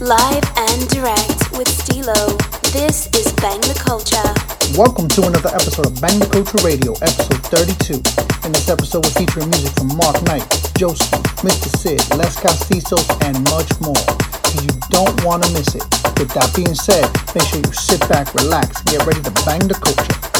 Live and direct with Stilo. This is Bang the Culture. Welcome to another episode of Bang the Culture Radio, episode 32. In this episode, we're featuring music from Mark Knight, Josie, Mr. Sid, Les Castillos, and much more. You don't want to miss it. With that being said, make sure you sit back, relax, get ready to bang the culture.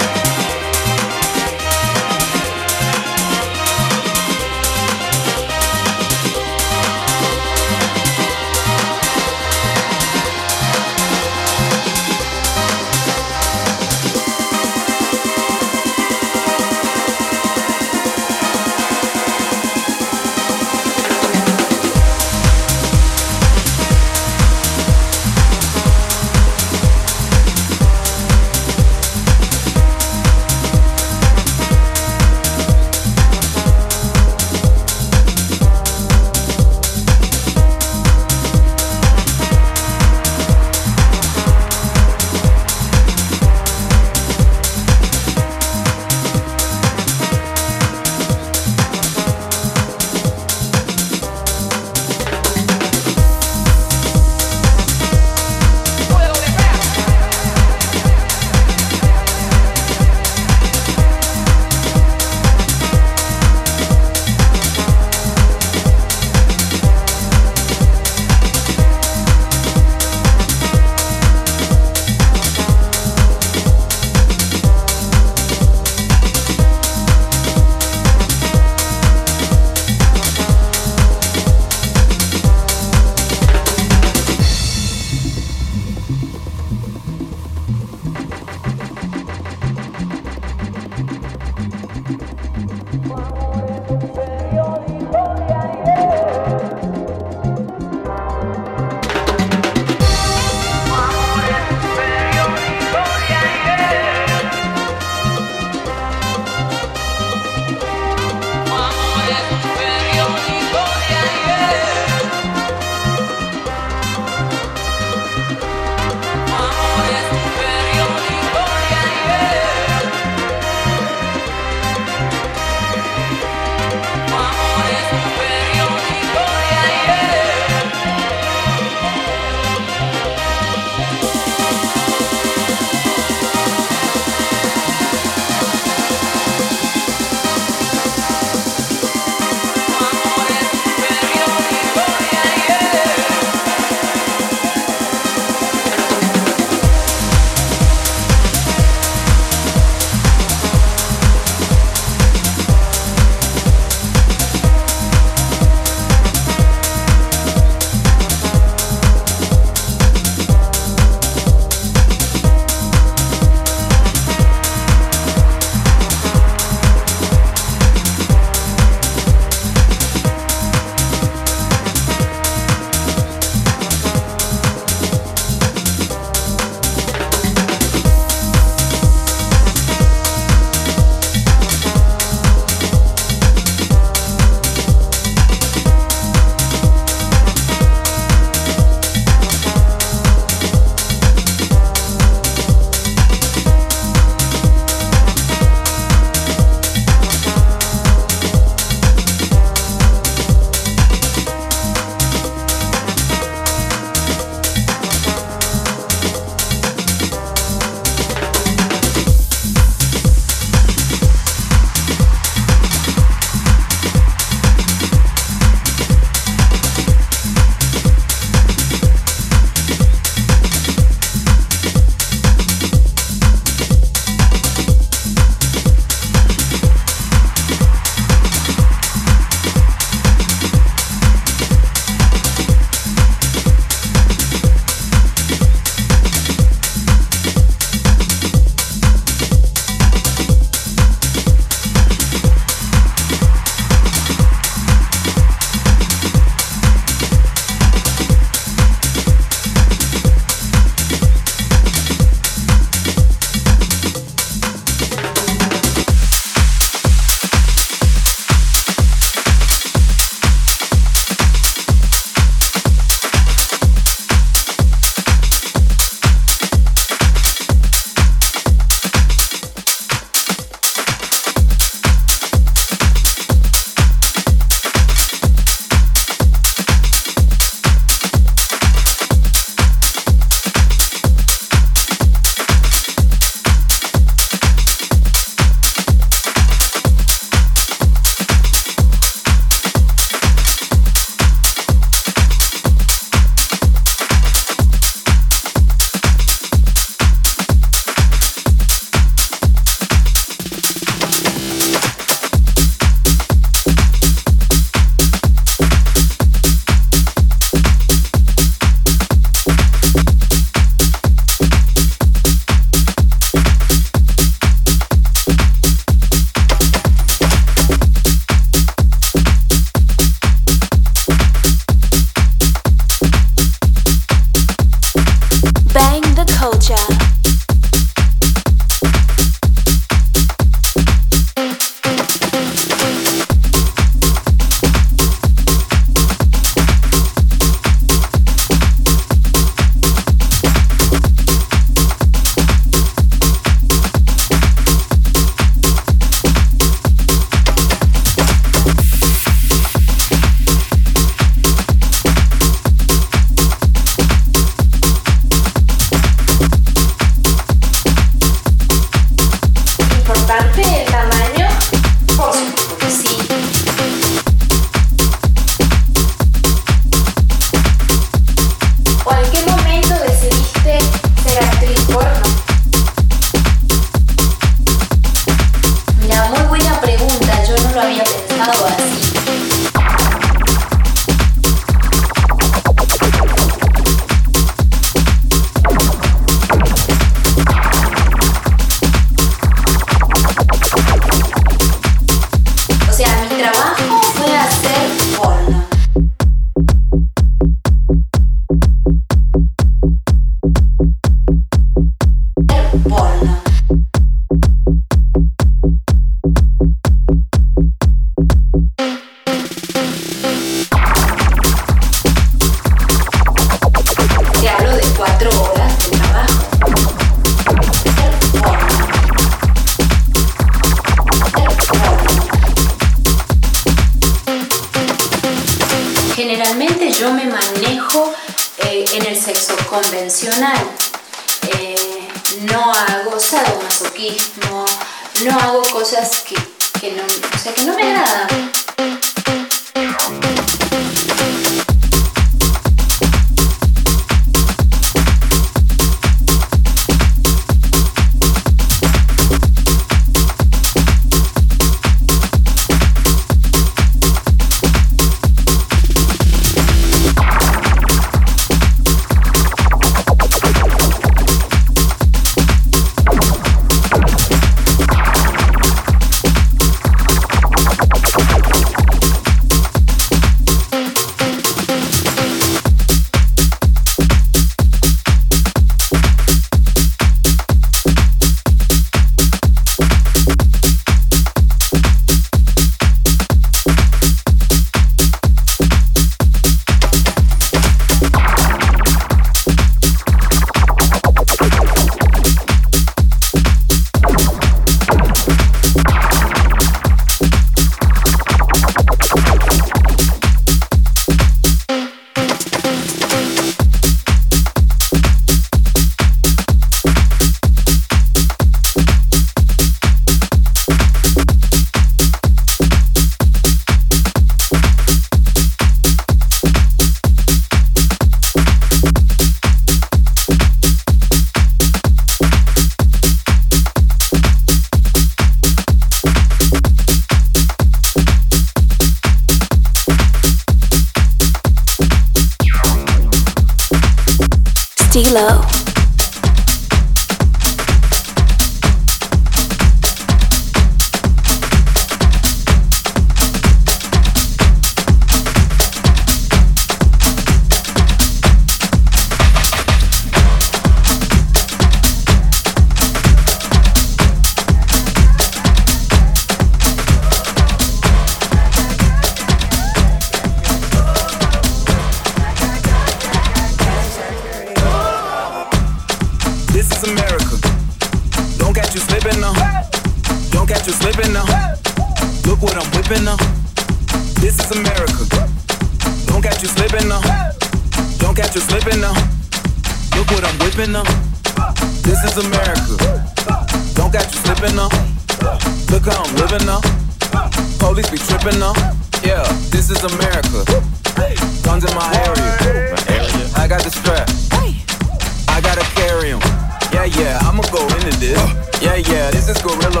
Yeah, yeah, this is Gorilla.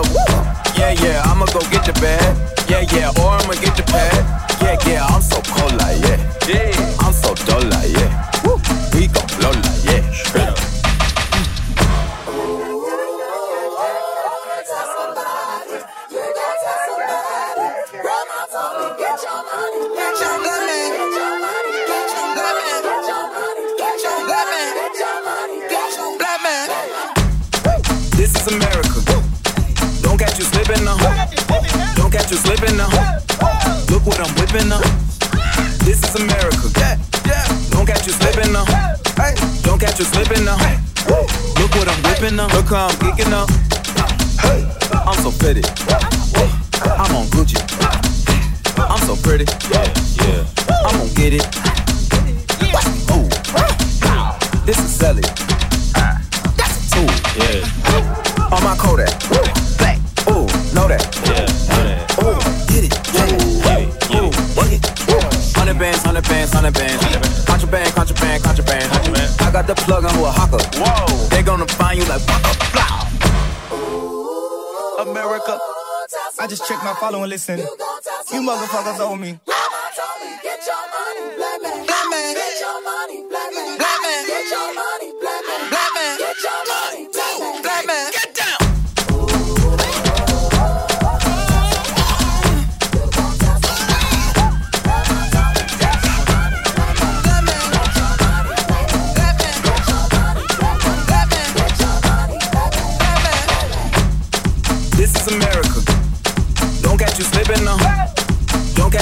Yeah, yeah, I'ma go get your bag. Yeah, yeah, or I'ma get your pad. Come geeking up. Hey, I'm so pretty. I'm on Gucci. I'm so pretty. Yeah, yeah. I'm gonna get it. Ooh. This is selling. That's a tool. Yeah. On my Kodak. Black. Ooh, know that. Yeah, know that. Ooh, get it. Yeah. Ooh, get it. Hundred bands, hundred bands, hundred bands. Contraband, contraband, contraband. I got the plug on Oaxaca. I just checked my following. listen. You motherfuckers owe me.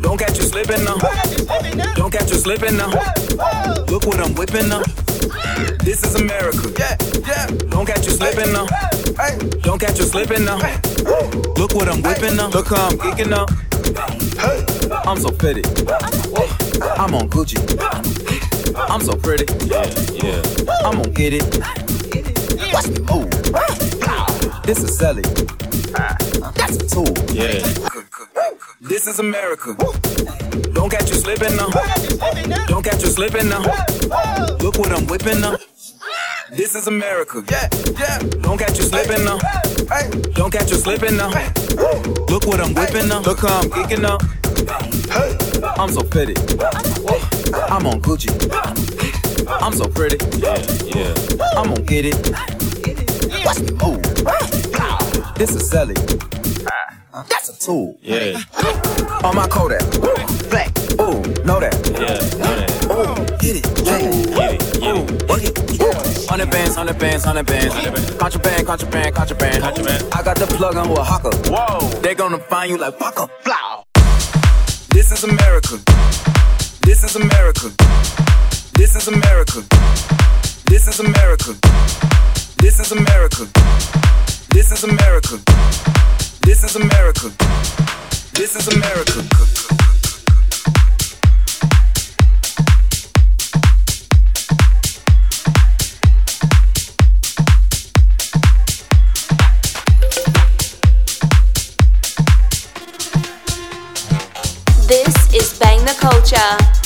Don't catch you slipping now. Don't catch you slipping now. Look what I'm whipping now. This is America. Yeah, yeah. Don't catch you slipping now. Don't catch you slipping now. Look what I'm whipping now. Look how I'm kicking up. I'm so pretty. I'm on Gucci. I'm so pretty. Yeah, yeah. I'm gonna get it. Watch me move. This is Sally. Ah. That's a tool. Yeah. This is America. Don't catch you slipping now. Don't catch you slipping now. Look what I'm whipping now. This is America. Yeah, yeah. Don't catch you slipping now. Hey, Don't catch you slipping now. Look what I'm whipping now. Look how I'm kicking up. I'm so pretty. I'm on Gucci. I'm so pretty. Yeah, yeah. I'm gonna get it. Watch me move. This is Sally. That's a tool. Yeah. On my Kodak. Black. Ooh, know that. Yeah, know that. Ooh, get it. Yeah. Get it, get it. Work it. Hundred bands, hundred bands, hundred bands. Contraband, contraband, contraband. Contraband. I got the plug on Oaxaca. Whoa. They gonna find you like Waka. Flow. This is America. This is America. This is America. This is America. This is America. This is America. This is America. This is America. This is Bang the Culture.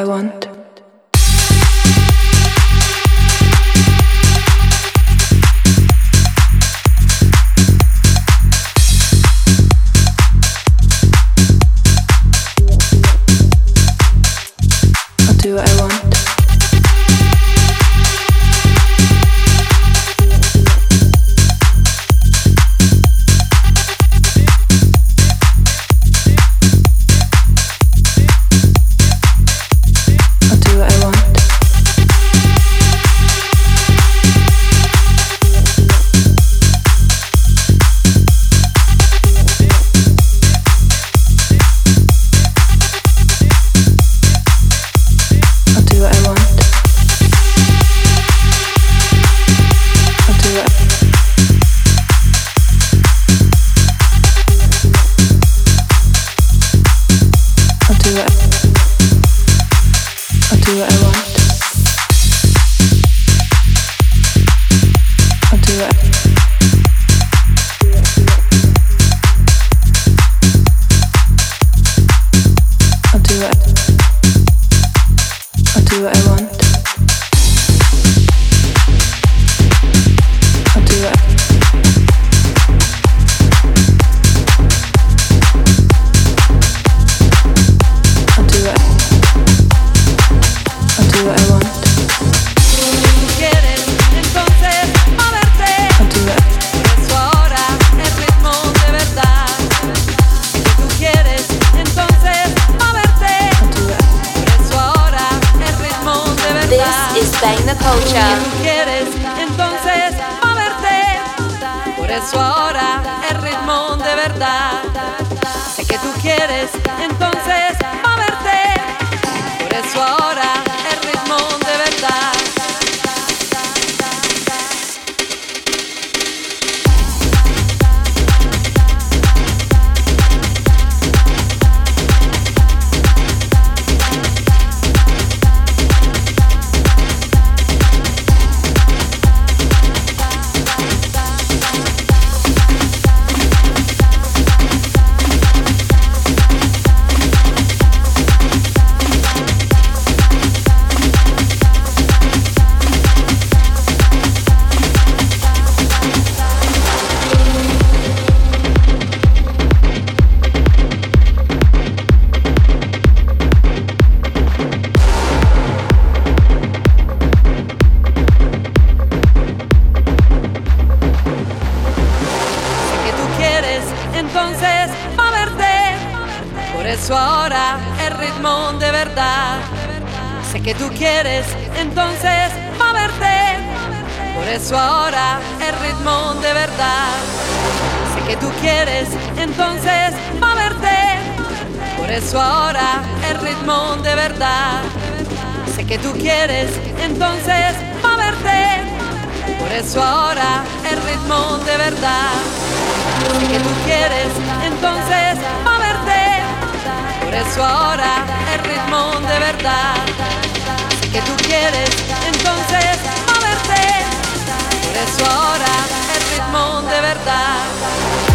I want. Sé que tú quieres entonces moverte. Por eso ahora el ritmo de verdad. Sé que tú quieres entonces moverte. Por eso ahora el ritmo de verdad. Sé que tú quieres entonces moverte. Por eso ahora el ritmo de verdad. Sé que tú quieres entonces moverte. Por eso ahora amor de verdad. Sé que tú quieres entonces moverte. Por eso ahora el ritmo de verdad.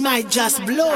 Might just blow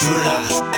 conmigo,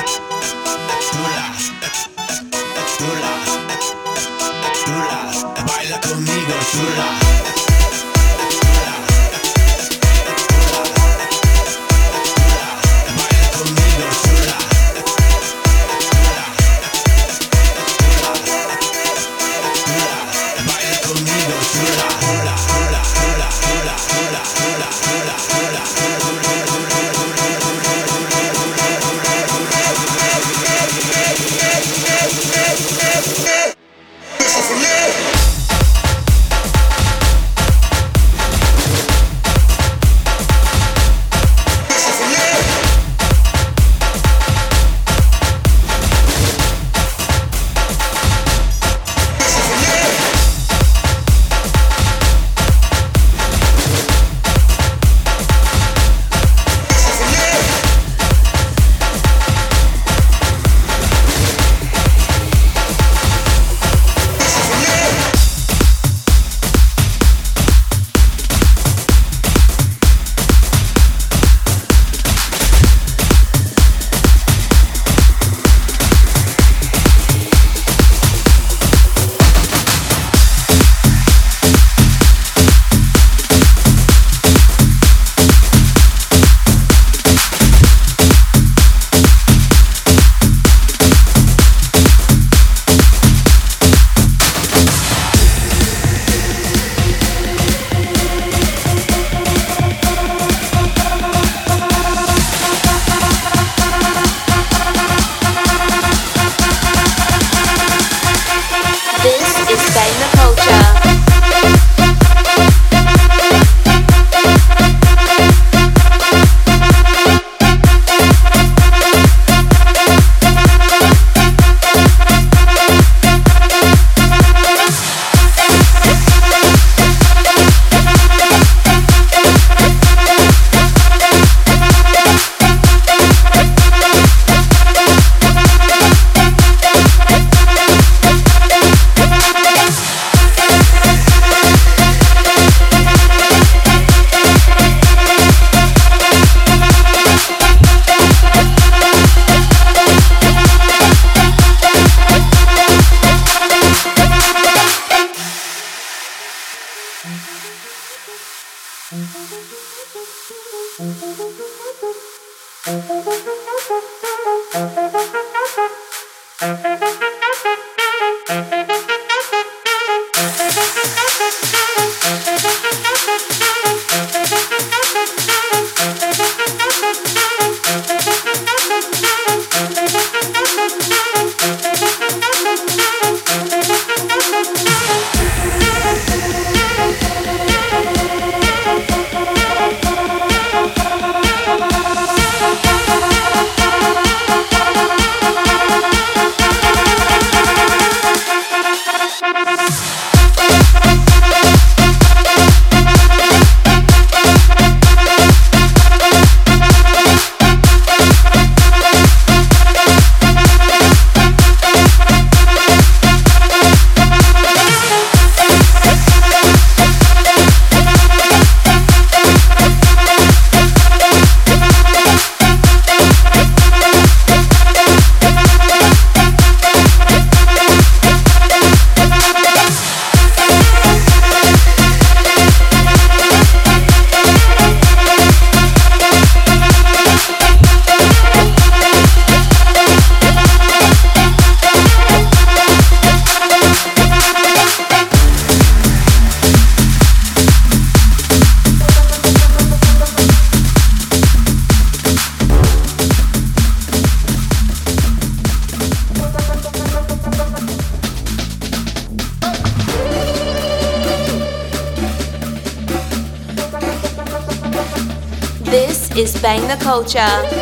Culture.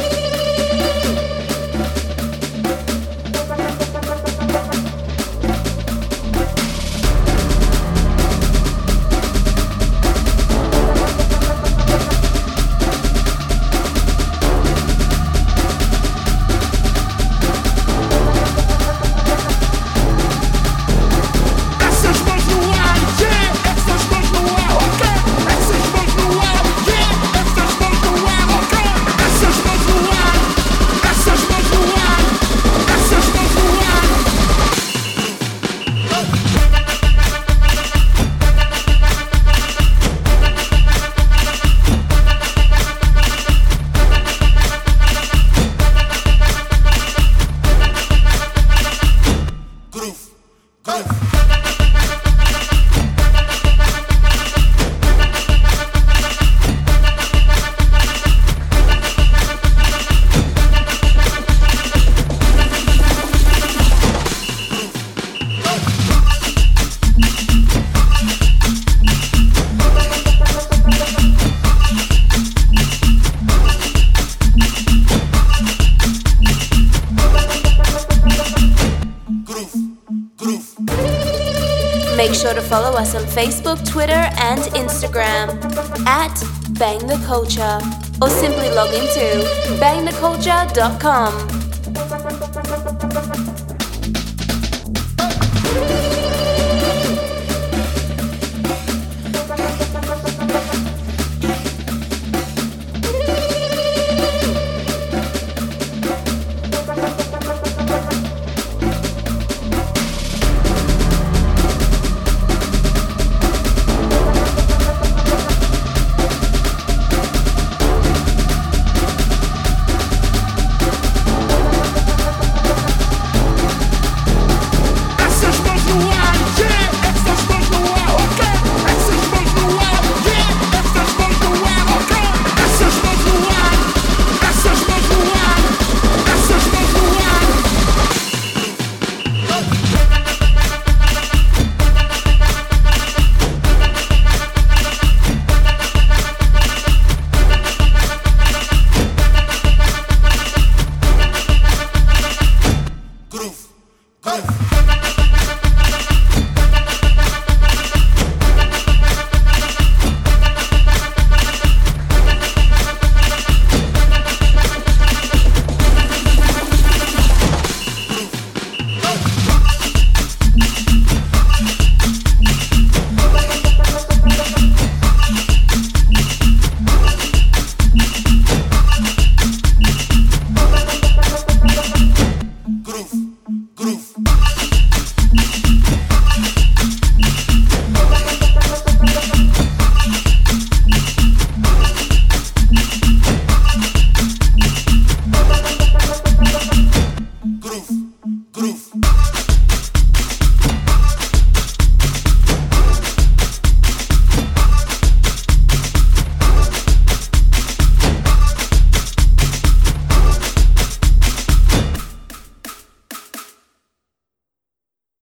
Culture or simply log into bangtheculture.com.